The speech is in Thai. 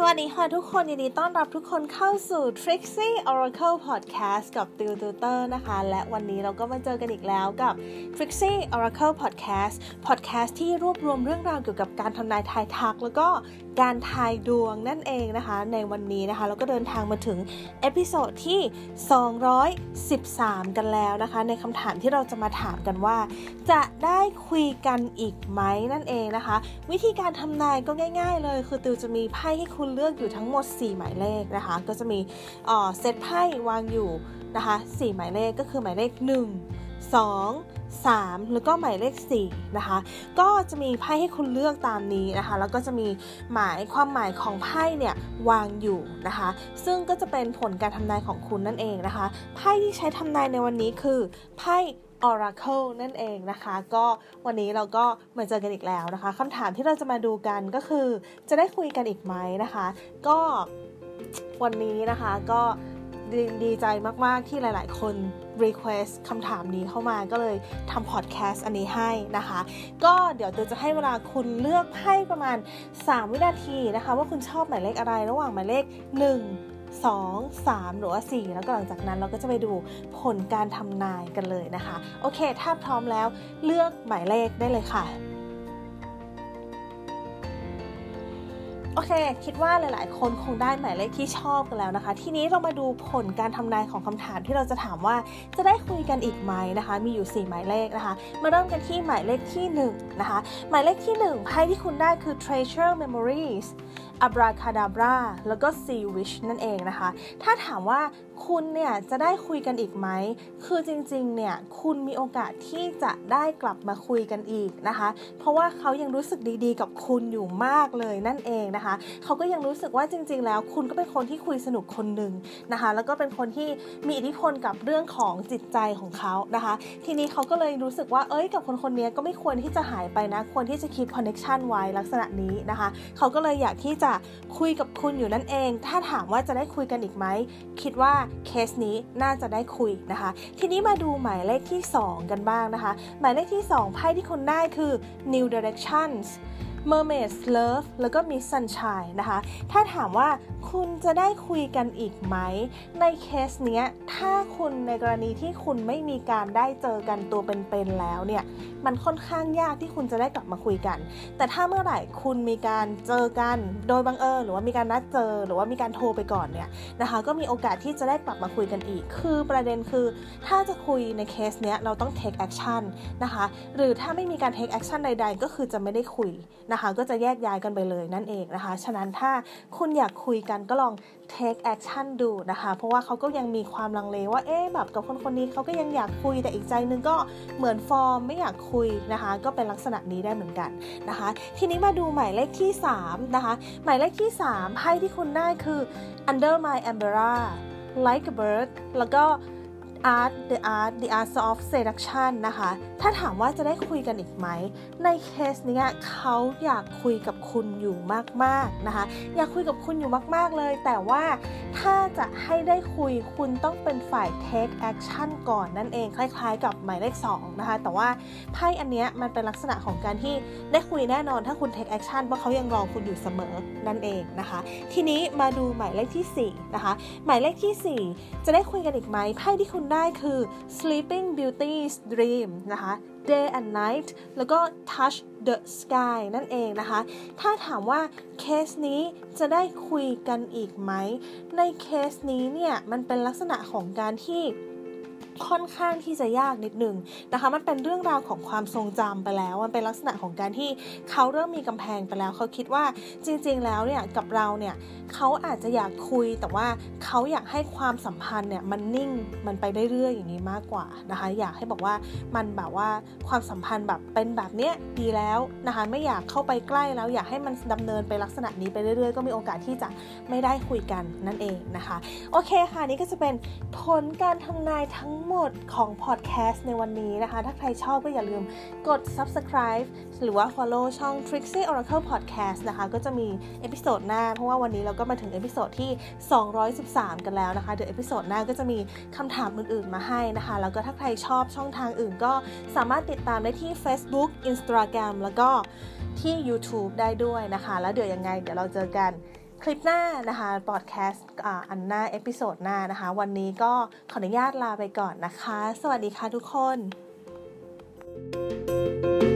สวัสดีค่ะทุกคนยินดีต้อนรับทุกคนเข้าสู่ Trixie Oracle Podcast กับติวตูเตอร์นะคะ และวันนี้เราก็มาเจอกันอีกแล้วกับ Trixie Oracle Podcast Podcast ที่รวบรวมเรื่องราวเกี่ยวกับการทำนายทายทัก แล้วก็การทายดวงนั่นเองนะคะ ในวันนี้นะคะ เราก็เดินทางมาถึง episode ที่ 213 กันแล้วนะคะ ในคำถามที่เราจะมาถามกันว่า จะได้คุยกันอีกไหมนั่นเองนะคะ วิธีการทำนายก็ง่าย ๆ เลย คือติวจะมีไพ่ให้คุณเลือกอยู่ทั้งหมด 4 หมายเลขนะคะ ก็จะมีเซตไพ่วางอยู่นะคะ4หมายเลขก็คือหมายเลข 1 2 3 แล้วก็หมายเลข4นะคะ ก็จะมีไพ่ให้คุณเลือกตามนี้นะคะ แล้วก็จะมีหมายความหมายของไพ่เนี่ยวางอยู่นะคะ ซึ่งก็จะเป็นผลการทำนายของคุณนั่นเองนะคะ ไพ่ที่ใช้ทำนายในวันนี้คือไพ่ Oracle นั่นเองนะคะ ก็วันนี้เราก็มาเจอกันอีกแล้วนะคะคำถามที่เราจะมาดูกันก็คือ จะได้คุยกันอีกไหมนะคะ ก็วันนี้นะคะก็ดดีใจมาก ๆ ที่หลาย ๆ คน request คำถามนี้เข้ามาก็เลยทำพอดแคสต์อันนี้ให้นะคะ ก็เดี๋ยวเตจะให้เวลาคุณเลือกไพ่ประมาณ 3 วินาทีนะคะ ว่าคุณชอบหมายเลขอะไรระหว่างหมายเลข 1 2 3 หรือว่า 4 แล้วก็หลังจากนั้นเราก็จะไปดูผลการทำนายกันเลยนะคะ โอเค ถ้าพร้อมแล้วเลือกหมายเลขได้เลยค่ะ โอเค คิดว่าหลาย ๆ คนคงได้หมายเลขที่ชอบกันแล้วนะคะ ทีนี้เรามาดูผลการทำนายของคำถามที่เราจะถามว่าจะได้คุยกันอีกไหมนะคะ มีอยู่ 4 หมายเลขนะคะ มาเริ่มกันที่หมายเลขที่ 1 นะคะ หมายเลขที่ 1ไพ่ที่คุณได้คือ treasure memories abracadabra แล้วก็ sea witch นั่นเองนะคะ ถ้าถามว่าคุณเนี่ยจะได้คุยกันอีกไหม คือจริงๆ เนี่ยคุณมีโอกาสที่จะได้กลับมาคุยกันอีกนะคะ เพราะว่าเขายังรู้สึกดีๆ กับคุณอยู่มากเลยนั่นเองนะคะ เขาก็ยังรู้สึกว่าจริง ๆ แล้วคุณก็เป็นคนที่คุยสนุกคนหนึ่งนะคะ แล้วก็เป็นคนที่มีอิทธิพลกับเรื่องของจิตใจของเขานะคะ ทีนี้เขาก็เลยรู้สึกว่าเอ้ยกับคนคนนี้ก็ไม่ควรที่จะหายไปนะ ควรที่จะ keep connection ไว้ลักษณะนี้นะคะ เขาก็เลยอยากที่จะจะคุยกับคุณอยู่นั่นเอง ถ้าถามว่าจะได้คุยกันอีกไหม คิดว่าเคสนี้น่าจะได้คุยนะคะ ทีนี้มาดูหมายเลขที่ 2 กันบ้างนะคะ หมายเลขที่ 2 ไพ่ที่คุณได้คือ New Directions Mermaid's Love แล้วก็ Miss Sunshine นะคะ ถ้าถามว่าคุณจะได้คุยกันอีกไหม ในเคสเนี้ย ถ้าคุณในกรณีที่คุณไม่มีการได้เจอกันตัวเป็นๆแล้วเนี่ย มันค่อนข้างยากที่คุณจะได้กลับมาคุยกัน แต่ถ้าเมื่อไหร่คุณมีการเจอกันโดยบังเอิญหรือว่ามีการนัดเจอ หรือว่ามีการโทรไปก่อนเนี่ยนะคะ ก็มีโอกาสที่จะได้กลับมาคุยกันอีก คือประเด็นคือ ถ้าจะคุยในเคสเนี้ยเราต้อง take action นะคะ หรือถ้าไม่มีการ take action ใด ๆ ก็คือจะไม่ได้คุยนะคะก็จะแยกย้ายกันไปเลยนั่นเองนะคะ ฉะนั้นถ้าคุณอยากคุยกันก็ลอง take action ดูนะคะ เพราะว่าเขาก็ยังมีความลังเลว่าเอ๊ะแบบกับคนคนนี้เขาก็ยังอยากคุยแต่อีกใจนึงก็เหมือนฟอร์มไม่อยากคุยนะคะ ก็เป็นลักษณะนี้ได้เหมือนกันนะคะ ทีนี้มาดูหมายเลขที่ 3 นะคะ หมายเลขที่ 3ไพ่ที่คุณได้คือ under my umbrella like a bird แล้วก็ art the art the art of seduction นะคะ ถ้าถามว่าจะได้คุยกันอีกไหม ในเคสนี้เขาอยากคุยกับคุณอยู่มากๆนะคะ อยากคุยกับคุณอยู่มากๆเลย แต่ว่าถ้าจะให้ได้คุยคุณต้องเป็นฝ่าย take action ก่อนนั่นเอง คล้ายๆ กับหมายเลข2นะคะ แต่ว่าไพ่อันนี้มันเป็นลักษณะของการที่ได้คุยแน่นอน ถ้าคุณ take action เพราะเขายังรอคุณอยู่เสมอนั่นเองนะคะ ทีนี้มาดูหมายเลขที่4นะคะ หมายเลขที่ 4 จะได้คุยกันอีกไหมไพ่ที่คุณได้คือ sleeping beauty's dream นะคะ day and night แล้วก็ touch the sky นั่นเองนะคะ ถ้าถามว่าเคสนี้จะได้คุยกันอีกไหม ในเคสนี้เนี่ย มันเป็นลักษณะของการที่ ค่อนข้างที่จะยากนิดนึงนะคะมันเป็นเรื่องราวของความทรงจำไปแล้ว มันเป็นลักษณะของการที่เขาเริ่มมีกำแพงไปแล้ว เขาคิดว่าจริง ๆ แล้วเนี่ยกับเราเนี่ยเขาอาจจะอยากคุยแต่ว่าเขาอยากให้ความสัมพันธ์เนี่ยมันนิ่งมันไปได้เรื่อยอย่างนี้มากกว่านะคะ อยากให้บอกว่ามันแบบว่าความสัมพันธ์แบบเป็นแบบเนี้ยดีแล้วนะคะไม่อยากเข้าไปใกล้แล้วอยากให้มันดำเนินไปลักษณะนี้ไปเรื่อยๆ ก็มีโอกาสที่จะไม่ได้คุยกันนั่นเองนะคะ โอเคค่ะนี่ก็จะเป็นผลการทำนายทั้งหมดของพอดแคสต์ในวันนี้นะคะ ถ้าใครชอบก็อย่าลืมกด subscribe หรือว่า follow ช่อง Trixie Oracle Podcast นะคะ ก็จะมี episode หน้า เพราะว่าวันนี้เราก็มาถึง episode ที่ 213 กันแล้วนะคะ เดี๋ยว episode หน้าก็จะมีคำถามอื่นๆมาให้นะคะ แล้วก็ถ้าใครชอบช่องทางอื่นก็สามารถติดตามได้ที่ Facebook Instagram แล้วก็ที่ YouTube ได้ด้วยนะคะ แล้วเดี๋ยวยังไง เดี๋ยวเราเจอกัน คลิปหน้านะคะพอดแคสต์อันหน้า episode หน้านะคะ วันนี้ก็ขออนุญาตลาไปก่อนนะคะ สวัสดีค่ะทุกคน thank you